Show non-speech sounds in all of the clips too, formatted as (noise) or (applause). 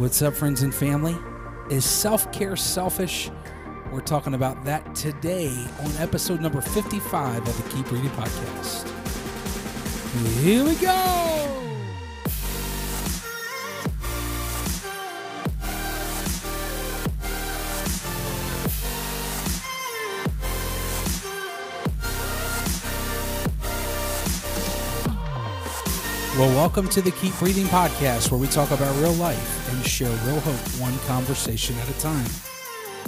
What's up, friends and family? Is self care selfish? We're talking about that today on episode number 55 of the Keep Breathing Podcast. Here we go! Well, welcome to the Keep Breathing podcast, where we talk about real life and share real hope one conversation at a time.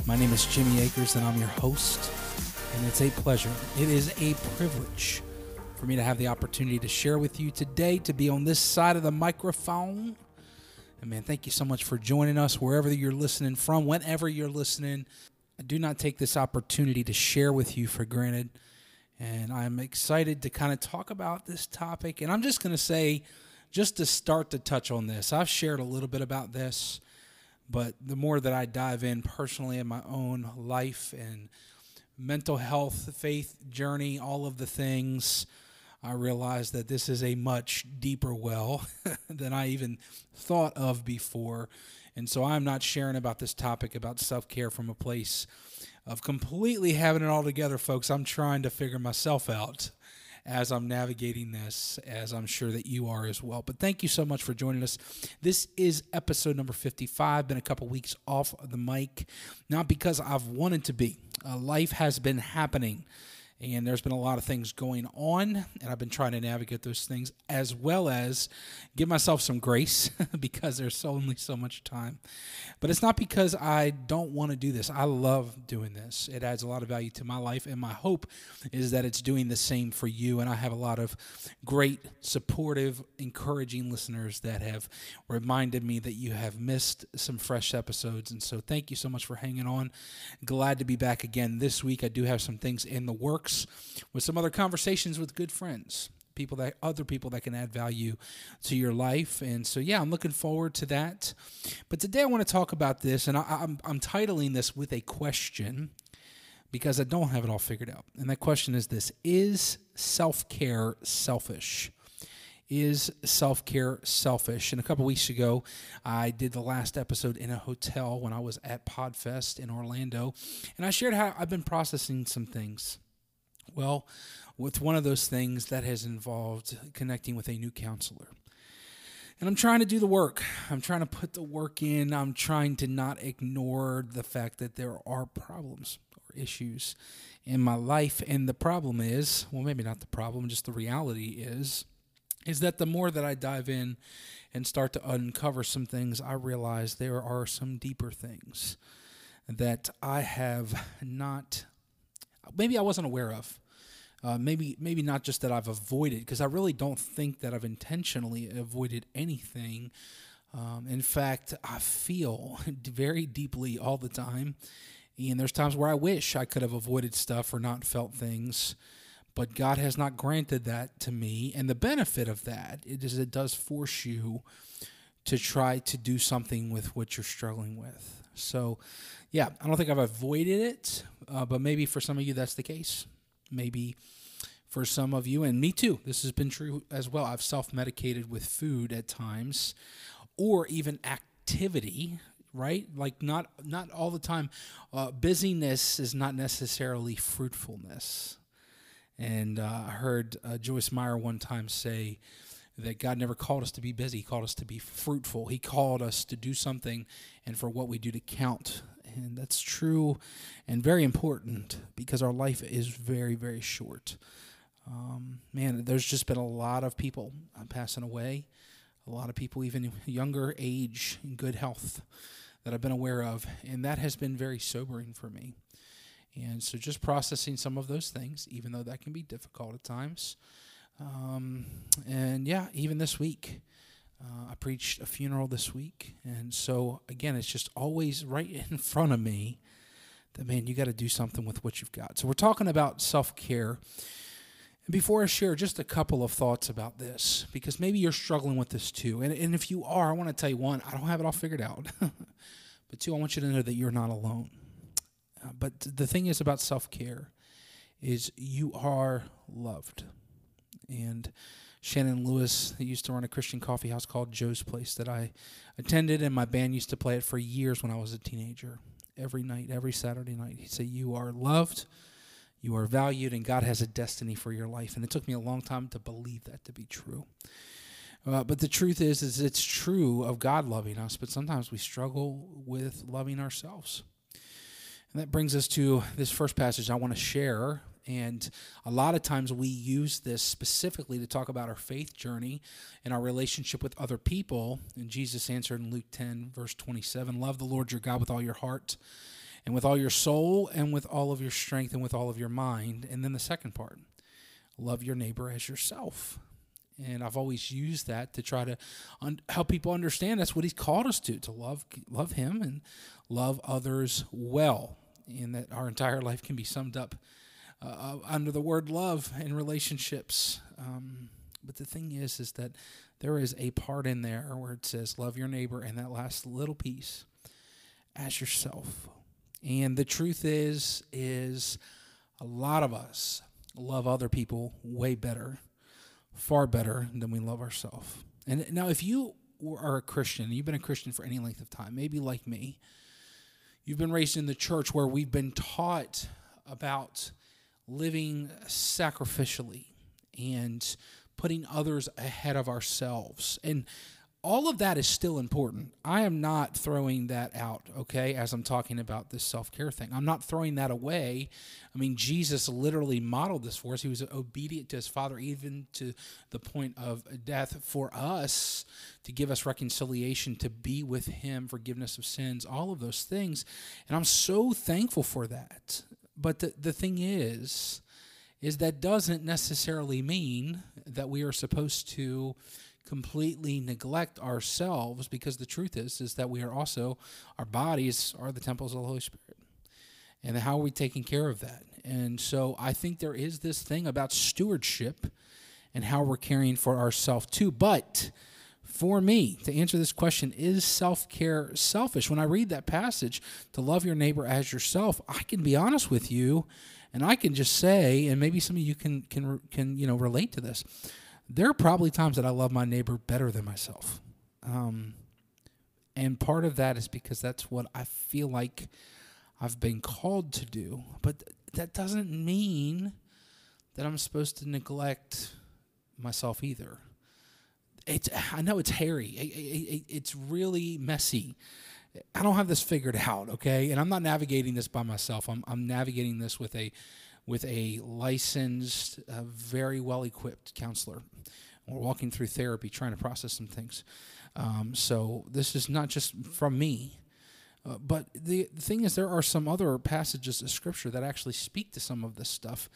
My name is Jimmy Akers, and I'm your host, and it's a pleasure. It is a privilege for me to have the opportunity to share with you today, to be on this side of the microphone. And man, thank you so much for joining us wherever you're listening from, whenever you're listening. I do not take this opportunity to share with you for granted. And I'm excited to kind of talk about this topic. And I'm just going to say, just to start to touch on this, I've shared a little bit about this, but the more that I dive in personally in my own life and mental health, faith journey, all of the things, I realize that this is a much deeper well (laughs) than I even thought of before. And so I'm not sharing about this topic about self care from a place of completely having it all together, folks. I'm trying to figure myself out as I'm navigating this, as I'm sure that you are as well. But thank you so much for joining us. This is episode number 55. Been a couple weeks off the mic, not because I've wanted to be. Uh, life has been happening and there's been a lot of things going on and i've been trying to navigate those things as well as give myself some grace (laughs) because there's only so much time. But it's not because i don't want to do this. I love doing this. It adds a lot of value to my life and my hope is that it's doing the same for you. And i have a lot of great supportive encouraging listeners that have reminded me that you have missed some fresh episodes. And so thank you so much for hanging on. Glad to be back again this week. I do have some things in the works with some other conversations with good friends people that other people that can add value to your life and so yeah i'm looking forward to that but today i want to talk about this and I, I'm, I'm titling this with a question because i don't have it all figured out and that question is this is self-care selfish is self care selfish? And a couple weeks ago, I did the last episode in a hotel when I was at Podfest in Orlando, and I shared how I've been processing some things. Well, with one of those things that has involved connecting with a new counselor. And I'm trying to do the work. I'm trying to put the work in. I'm trying to not ignore the fact that there are problems or issues in my life. And the problem is well, maybe not the problem, just the reality is is that the more that I dive in and start to uncover some things, I realize there are some deeper things that I have not, maybe I wasn't aware of. Uh, maybe maybe not just that I've avoided because I really don't think that I've intentionally avoided anything. Um, in fact, I feel (laughs) very deeply all the time, and there's times where I wish I could have avoided stuff or not felt things, but God has not granted that to me. And the benefit of that is it does force you to try to do something with what you're struggling with. So, yeah, I don't think I've avoided it, uh, but maybe for some of you that's the case maybe for some of you, and me too. This has been true as well. I've self medicated with food at times, or even activity. Right, like not not all the time. Uh, busyness is not necessarily fruitfulness. And uh, I heard uh, Joyce Meyer one time say that God never called us to be busy; He called us to be fruitful. He called us to do something, and for what we do to count and that's true and very important because our life is very, very short. Um, man, there's just been a lot of people uh, passing away, a lot of people, even younger age, in good health, that I've been aware of, and that has been very sobering for me. And so, just processing some of those things, even though that can be difficult at times. Um, and yeah, even this week, uh, I preached a funeral this week, and so again, it's just always right (laughs) in front of me that man, you got to do something with what you've got. So we're talking about self care. And before I share just a couple of thoughts about this, because maybe you're struggling with this too, and, and if you are, I want to tell you one, I don't have it all figured out, (laughs) but two, I want you to know that you're not alone. Uh, but the thing is about self care is you are loved, and Shannon Lewis used to run a Christian coffee house called Joe's Place that I attended, and my band used to play it for years when I was a teenager. Every night, every Saturday night, he'd say, You are loved, you are valued, and God has a destiny for your life. And it took me a long time to believe that to be true. Uh, but the truth is, is it's true of God loving us, but sometimes we struggle with loving ourselves. And that brings us to this first passage I want to share and a lot of times we use this specifically to talk about our faith journey and our relationship with other people. And Jesus answered in Luke 10, verse 27 Love the Lord your God with all your heart and with all your soul and with all of your strength and with all of your mind. And then the second part love your neighbor as yourself. And I've always used that to try to un- help people understand that's what he's called us to to love love him and love others well and that our entire life can be summed up uh, uh, under the word love in relationships. Um, but the thing is, is that there is a part in there where it says love your neighbor, and that last little piece as yourself. And the truth is, is a lot of us love other people way better, far better than we love ourselves. And now, if you are a Christian, you've been a Christian for any length of time, maybe like me, you've been raised in the church where we've been taught about living sacrificially and putting others ahead of ourselves. And all of that is still important. I am not throwing that out, okay, as I'm talking about this self care thing. I'm not throwing that away. I mean, Jesus literally modeled this for us. He was obedient to his Father, even to the point of death for us to give us reconciliation, to be with him, forgiveness of sins, all of those things. And I'm so thankful for that. But the, the thing is, is that doesn't necessarily mean that we are supposed to completely neglect ourselves because the truth is is that we are also our bodies are the temples of the Holy Spirit. And how are we taking care of that? And so I think there is this thing about stewardship and how we're caring for ourselves too. But for me to answer this question is self-care selfish? When i read that passage to love your neighbor as yourself i can be honest with you and i can just say and maybe some of you can can can you know relate to this there are probably times that i love my neighbor better than myself. Um, and part of that is because that's what i feel like i've been called to do. But that doesn't mean that i'm supposed to neglect myself either it's I know it's hairy. It, it, it's really messy. I don't have this figured out, okay? And I'm not navigating this by myself. I'm I'm navigating this with a with a licensed, uh, very well equipped counselor. We're walking through therapy, trying to process some things. Um, so this is not just from me. Uh, but the, the thing is, there are some other passages of scripture that actually speak to some of this stuff.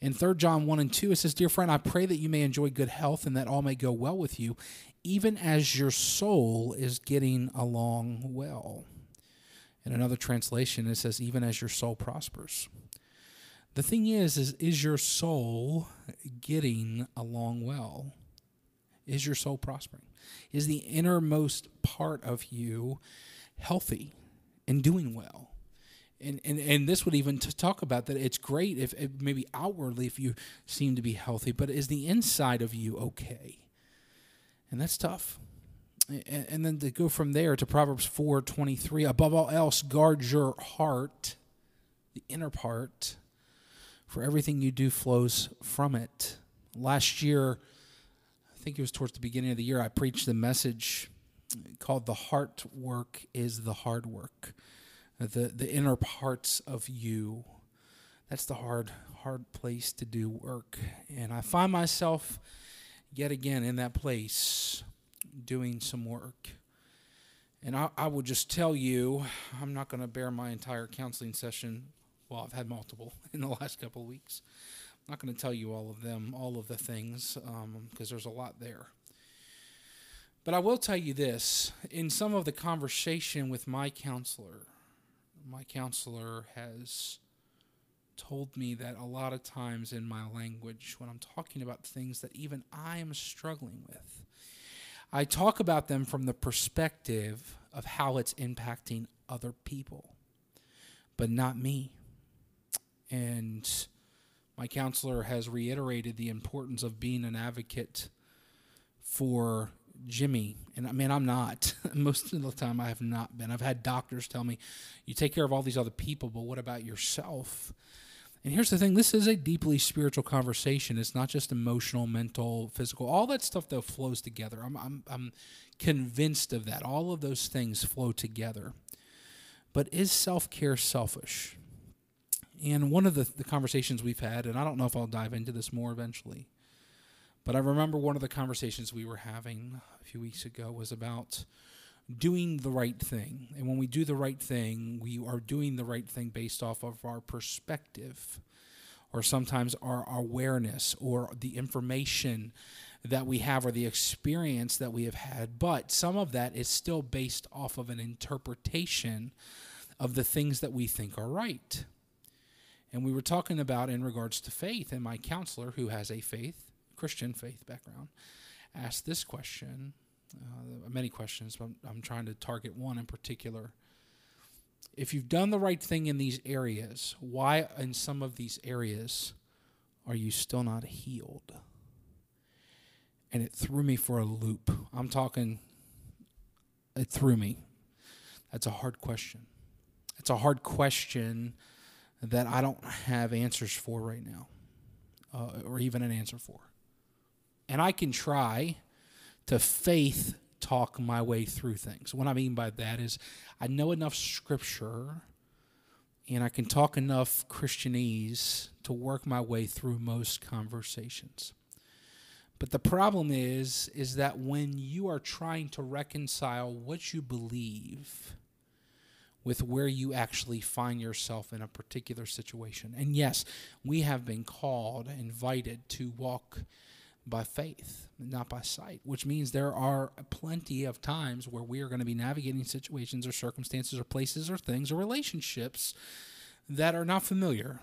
In 3 John 1 and 2, it says, Dear friend, I pray that you may enjoy good health and that all may go well with you, even as your soul is getting along well. In another translation, it says, Even as your soul prospers. The thing is, is, is your soul getting along well? Is your soul prospering? Is the innermost part of you healthy and doing well? And, and, and this would even talk about that it's great if, if maybe outwardly if you seem to be healthy but is the inside of you okay? And that's tough. And, and then to go from there to proverbs 4 23 above all else guard your heart the inner part for everything you do flows from it. Last year i think it was towards the beginning of the year i preached the message called the heart work is the hard work the the inner parts of you. That's the hard hard place to do work, and I find myself yet again in that place doing some work. And I, I will just tell you, I'm not going to bare my entire counseling session. Well, I've had multiple (laughs) in the last couple of weeks. I'm not going to tell you all of them, all of the things, because um, there's a lot there. But I will tell you this in some of the conversation with my counselor, my counselor has told me that a lot of times in my language, when I'm talking about things that even I am struggling with, I talk about them from the perspective of how it's impacting other people, but not me. And my counselor has reiterated the importance of being an advocate for Jimmy, and I mean, I'm not. (laughs) Most of the time, I have not been. I've had doctors tell me, you take care of all these other people, but what about yourself? And here's the thing this is a deeply spiritual conversation. It's not just emotional, mental, physical. All that stuff, though, flows together. I'm, I'm, I'm convinced of that. All of those things flow together. But is self care selfish? And one of the, the conversations we've had, and I don't know if I'll dive into this more eventually, but I remember one of the conversations we were having a few weeks ago was about doing the right thing. And when we do the right thing, we are doing the right thing based off of our perspective or sometimes our awareness or the information that we have or the experience that we have had. But some of that is still based off of an interpretation of the things that we think are right. And we were talking about in regards to faith, and my counselor, who has a faith, Christian faith background, asked this question. Uh, many questions, but I'm, I'm trying to target one in particular. If you've done the right thing in these areas, why in some of these areas are you still not healed? And it threw me for a loop. I'm talking, it threw me. That's a hard question. It's a hard question that I don't have answers for right now, uh, or even an answer for. And I can try to faith talk my way through things. What I mean by that is I know enough scripture and I can talk enough Christianese to work my way through most conversations. But the problem is is that when you are trying to reconcile what you believe with where you actually find yourself in a particular situation. And yes, we have been called, invited to walk by faith, not by sight, which means there are plenty of times where we are going to be navigating situations or circumstances or places or things or relationships that are not familiar.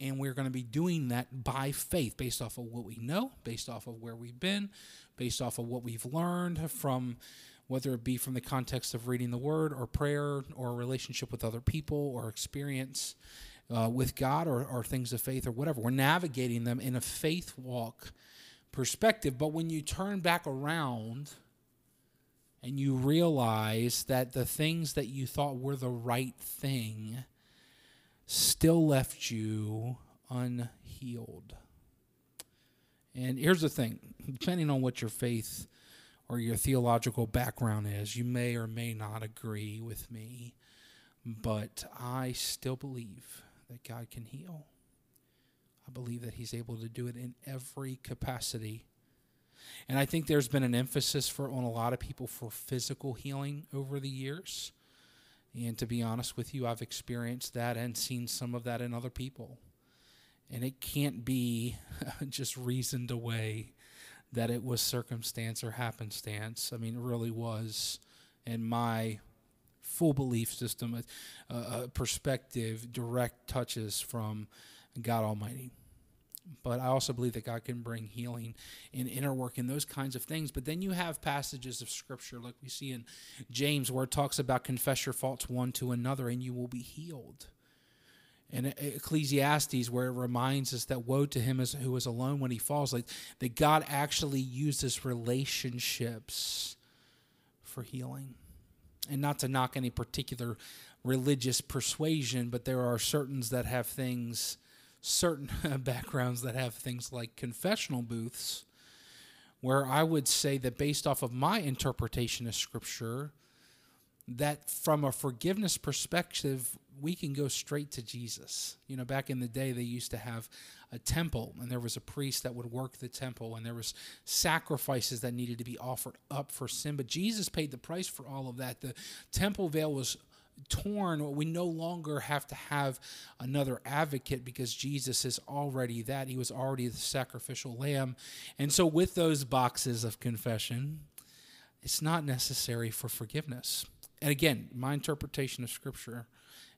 And we're going to be doing that by faith, based off of what we know, based off of where we've been, based off of what we've learned from whether it be from the context of reading the word or prayer or relationship with other people or experience uh, with God or, or things of faith or whatever. We're navigating them in a faith walk perspective. But when you turn back around and you realize that the things that you thought were the right thing still left you unhealed. And here's the thing depending on what your faith or your theological background is, you may or may not agree with me, but I still believe that God can heal. I believe that He's able to do it in every capacity. And I think there's been an emphasis for on a lot of people for physical healing over the years. And to be honest with you, I've experienced that and seen some of that in other people. And it can't be (laughs) just reasoned away that it was circumstance or happenstance. I mean, it really was, in my full belief system, a, a perspective, direct touches from God Almighty. But I also believe that God can bring healing and inner work and those kinds of things. But then you have passages of Scripture, like we see in James, where it talks about confess your faults one to another and you will be healed. And Ecclesiastes, where it reminds us that woe to him is, who is alone when he falls, like that God actually uses relationships for healing. And not to knock any particular religious persuasion, but there are certains that have things certain (laughs) backgrounds that have things like confessional booths, where I would say that based off of my interpretation of Scripture, that from a forgiveness perspective, we can go straight to Jesus. You know, back in the day, they used to have a temple, and there was a priest that would work the temple, and there was sacrifices that needed to be offered up for sin. But Jesus paid the price for all of that. The temple veil was torn, we no longer have to have another advocate because Jesus is already that. He was already the sacrificial lamb. And so, with those boxes of confession, it's not necessary for forgiveness. And again, my interpretation of Scripture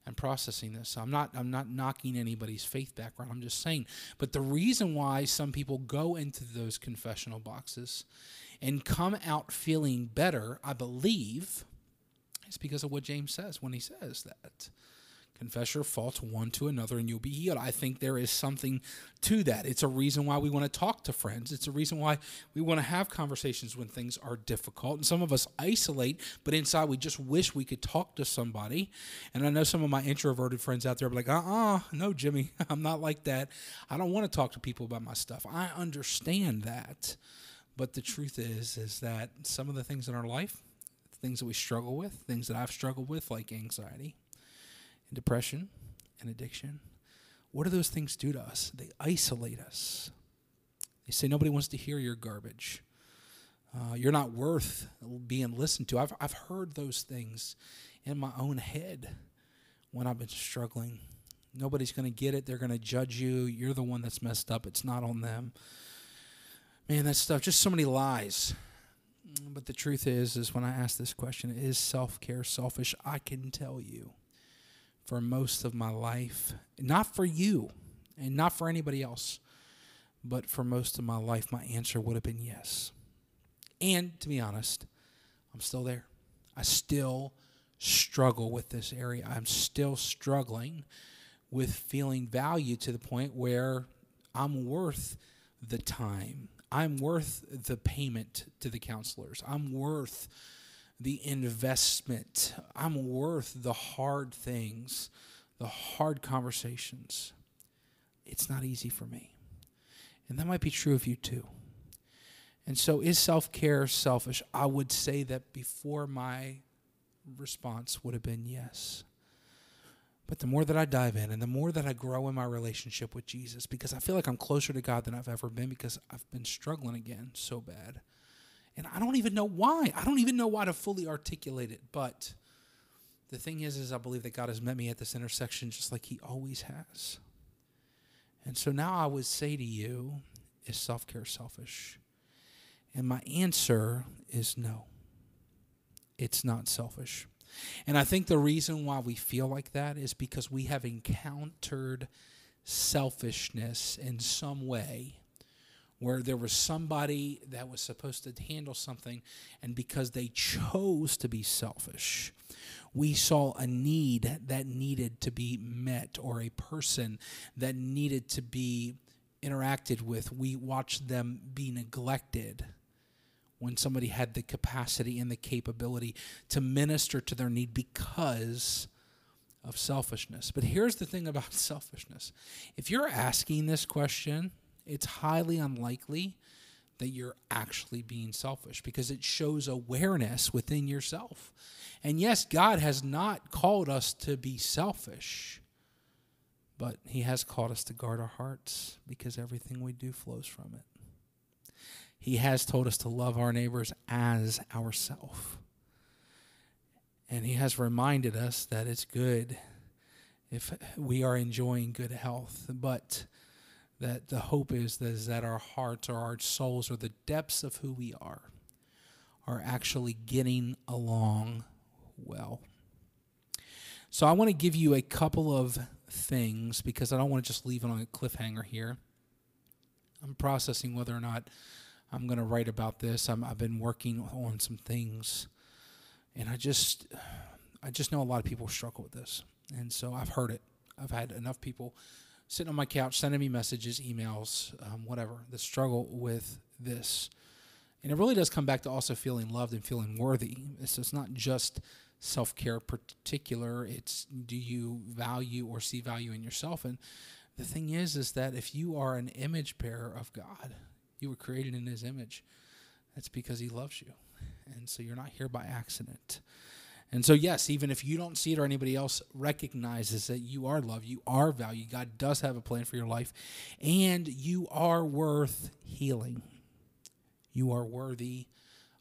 and processing this. So I'm not I'm not knocking anybody's faith background. I'm just saying. But the reason why some people go into those confessional boxes and come out feeling better, I believe, it's because of what James says when he says that. Confess your faults one to another and you'll be healed. I think there is something to that. It's a reason why we want to talk to friends. It's a reason why we want to have conversations when things are difficult. And some of us isolate, but inside we just wish we could talk to somebody. And I know some of my introverted friends out there are like, uh uh-uh, uh no, Jimmy, (laughs) I'm not like that. I don't want to talk to people about my stuff. I understand that. But the truth is, is that some of the things in our life, things that we struggle with, things that I've struggled with, like anxiety, and depression and addiction. What do those things do to us? They isolate us. They say nobody wants to hear your garbage. Uh, you're not worth being listened to. I've, I've heard those things in my own head when I've been struggling. Nobody's going to get it. They're going to judge you. You're the one that's messed up. It's not on them. Man, that stuff, just so many lies. Mm, but the truth is, is when I ask this question, is self care selfish? I can tell you for most of my life. Not for you and not for anybody else, but for most of my life, my answer would have been yes. And to be honest, I'm still there. I still struggle with this area. I'm still struggling with feeling value to the point where I'm worth the time. I'm worth the payment to the counselors. I'm worth the investment. I'm worth the hard things, the hard conversations. It's not easy for me. And that might be true of you too. And so, is self care selfish? I would say that before my response would have been yes. But the more that I dive in and the more that I grow in my relationship with Jesus, because I feel like I'm closer to God than I've ever been because I've been struggling again so bad. And I don't even know why. I don't even know why to fully articulate it. But the thing is, is I believe that God has met me at this intersection just like He always has. And so now I would say to you, is self care selfish? And my answer is no. It's not selfish. And I think the reason why we feel like that is because we have encountered selfishness in some way where there was somebody that was supposed to handle something, and because they chose to be selfish, we saw a need that needed to be met or a person that needed to be interacted with. We watched them be neglected when somebody had the capacity and the capability to minister to their need because of selfishness. But here's the thing about (laughs) selfishness if you're asking this question, it's highly unlikely that you're actually being selfish because it shows awareness within yourself. And yes, God has not called us to be selfish, but He has called us to guard our hearts because everything we do flows from it. He has told us to love our neighbors as ourself. And He has reminded us that it's good if we are enjoying good health, but that the hope is that, is that our hearts or our souls or the depths of who we are are actually getting along well. So I want to give you a couple of things because I don't want to just leave it on a cliffhanger here. I'm processing whether or not I'm going to write about this. i have been working on some things, and I just, I just know a lot of people struggle with this, and so I've heard it. I've had enough people sitting on my couch sending me messages, emails, um, whatever, the struggle with this. And it really does come back to also feeling loved and feeling worthy. So it's not just self care particular. It's do you value or see value in yourself? And the thing is, is that if you are an image bearer of God, you were created in His image. That's because He loves you, and so you're not here by accident. And so, yes, even if you don't see it or anybody else recognizes that you are loved, you are valued, God does have a plan for your life, and you are worth healing. You are worthy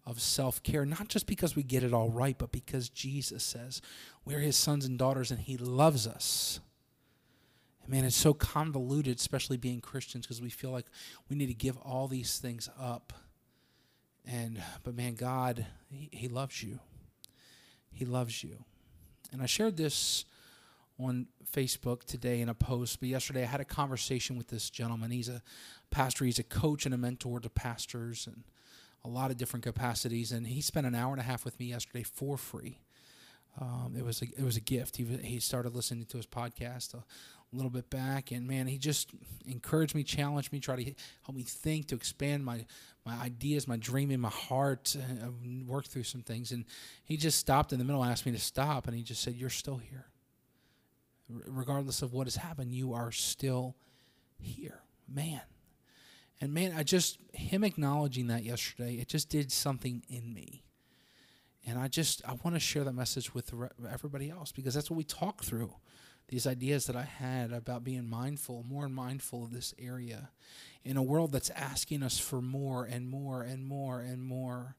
of self care, not just because we get it all right, but because Jesus says we're his sons and daughters and he loves us. Man, it's so convoluted, especially being Christians, because we feel like we need to give all these things up. And, but man, God, he, he loves you. He loves you. And I shared this on Facebook today in a post, but yesterday I had a conversation with this gentleman. He's a pastor, he's a coach and a mentor to pastors and a lot of different capacities. And he spent an hour and a half with me yesterday for free. Um, it was a it was a gift. He he started listening to his podcast a little bit back, and man, he just encouraged me, challenged me, tried to help me think, to expand my my ideas, my dream in my heart, uh, work through some things. And he just stopped in the middle, asked me to stop, and he just said, "You're still here, regardless of what has happened. You are still here, man." And man, I just him acknowledging that yesterday, it just did something in me and I just I want to share that message with everybody else because that's what we talk through. These ideas that I had about being mindful, more mindful of this area in a world that's asking us for more and more and more and more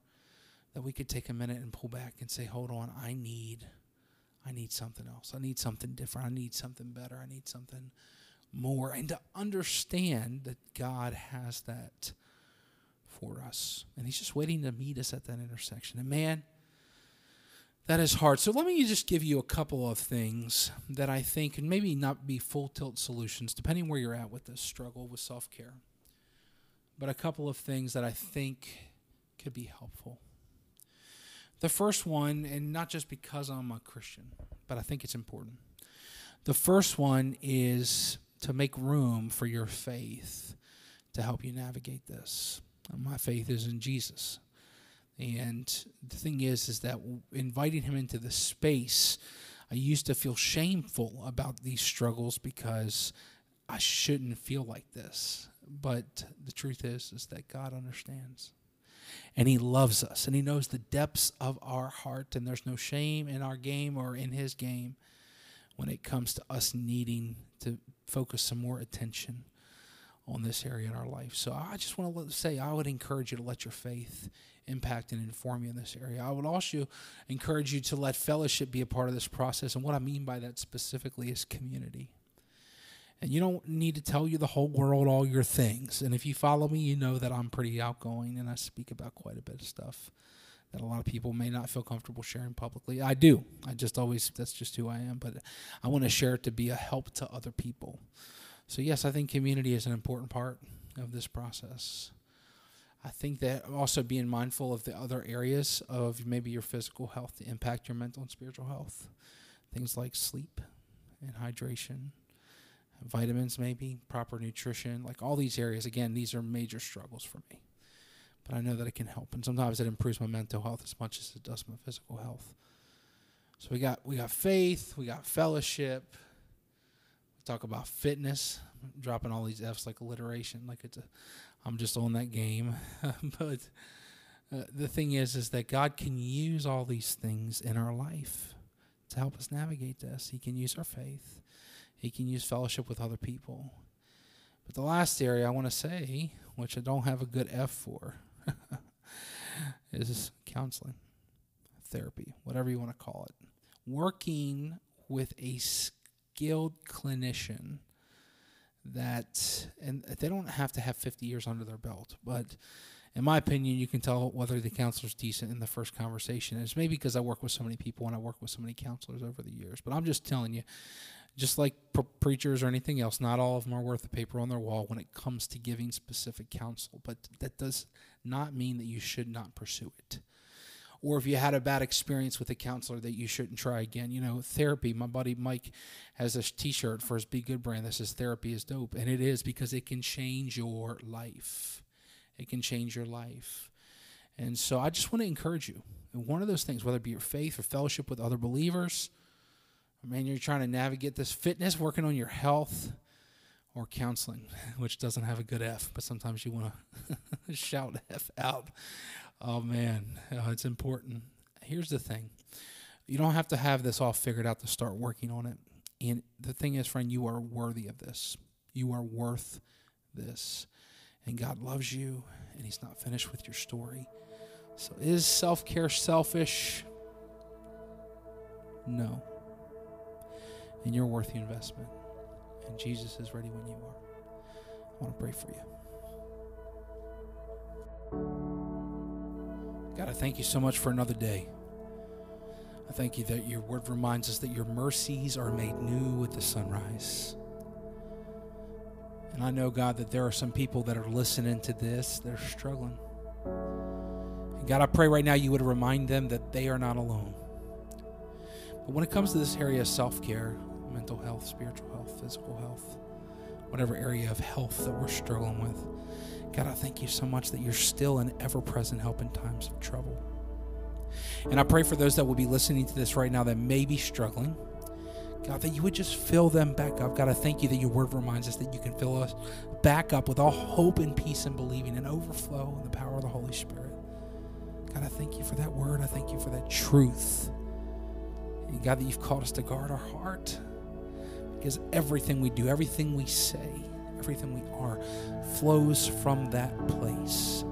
that we could take a minute and pull back and say, "Hold on, I need I need something else. I need something different. I need something better. I need something more." And to understand that God has that for us. And he's just waiting to meet us at that intersection. And man, that is hard. So let me just give you a couple of things that I think can maybe not be full tilt solutions, depending where you're at with this struggle with self care. But a couple of things that I think could be helpful. The first one, and not just because I'm a Christian, but I think it's important. The first one is to make room for your faith to help you navigate this. My faith is in Jesus. And the thing is, is that inviting him into the space, I used to feel shameful about these struggles because I shouldn't feel like this. But the truth is, is that God understands. And he loves us and he knows the depths of our heart and there's no shame in our game or in his game when it comes to us needing to focus some more attention on this area in our life. So I just want to say I would encourage you to let your faith impact and inform you in this area. I would also encourage you to let fellowship be a part of this process. And what I mean by that specifically is community. And you don't need to tell you the whole world all your things. And if you follow me, you know that I'm pretty outgoing and I speak about quite a bit of stuff that a lot of people may not feel comfortable sharing publicly. I do. I just always, that's just who I am. But I want to share it to be a help to other people. So, yes, I think community is an important part of this process. I think that also being mindful of the other areas of maybe your physical health to impact your mental and spiritual health. Things like sleep and hydration, vitamins, maybe, proper nutrition, like all these areas. Again, these are major struggles for me. But I know that it can help. And sometimes it improves my mental health as much as it does my physical health. So we got we got faith, we got fellowship, talk about fitness, dropping all these F's like alliteration, like it's a, I'm just on that game. (laughs) but uh, the thing is, is that God can use all these things in our life to help us navigate this. He can use our faith. He can use fellowship with other people. But the last area I want to say, which I don't have a good F for, (laughs) is counseling, therapy, whatever you want to call it. Working with a skilled clinician that, and they don't have to have 50 years under their belt, but in my opinion, you can tell whether the counselor's decent in the first conversation. And it's maybe because I work with so many people and I work with so many counselors over the years. But I'm just telling you, just like pre- preachers or anything else, not all of them are worth the paper on their wall when it comes to giving specific counsel. But that does not mean that you should not pursue it or if you had a bad experience with a counselor that you shouldn't try again. You know, therapy. My buddy Mike has a T-shirt for his Be Good brand that says "Therapy is dope," and it is because it can change your life. It can change your life, and so I just want to encourage you. One of those things, whether it be your faith or fellowship with other believers, man, you're trying to navigate this fitness, working on your health or counseling, (laughs) which doesn't have a good F, but sometimes you want to (laughs) shout F out. Oh man, oh, it's important. Here's the thing you don't have to have this all figured out to start working on it. And the thing is, friend, you are worthy of this. You are worth this. And God loves you, and He's not finished with your story. So, is self care selfish? No. And you're worth the investment. And Jesus is ready when you are. I want to pray for you. God, I thank you so much for another day. I thank you that your word reminds us that your mercies are made new with the sunrise. And I know, God, that there are some people that are listening to this, they're struggling. And God, I pray right now you would remind them that they are not alone. But when it comes to this area of self care, mental health, spiritual health, physical health, whatever area of health that we're struggling with, God, I thank you so much that you're still an ever present help in times of trouble. And I pray for those that will be listening to this right now that may be struggling. God, that you would just fill them back up. God, I thank you that your word reminds us that you can fill us back up with all hope and peace and believing and overflow in the power of the Holy Spirit. God, I thank you for that word. I thank you for that truth. And God, that you've called us to guard our heart. Because everything we do, everything we say, everything we are flows from that place.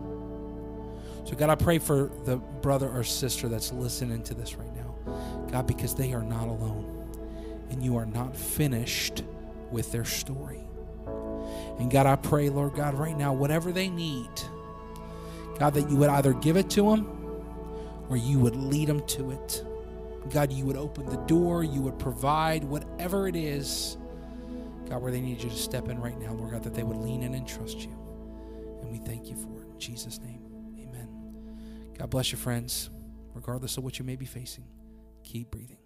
So, God, I pray for the brother or sister that's listening to this right now. God, because they are not alone and you are not finished with their story. And God, I pray, Lord God, right now, whatever they need, God, that you would either give it to them or you would lead them to it. God, you would open the door, you would provide whatever it is, God, where they need you to step in right now, Lord God, that they would lean in and trust you. And we thank you for it. In Jesus' name, amen. God bless you, friends. Regardless of what you may be facing, keep breathing.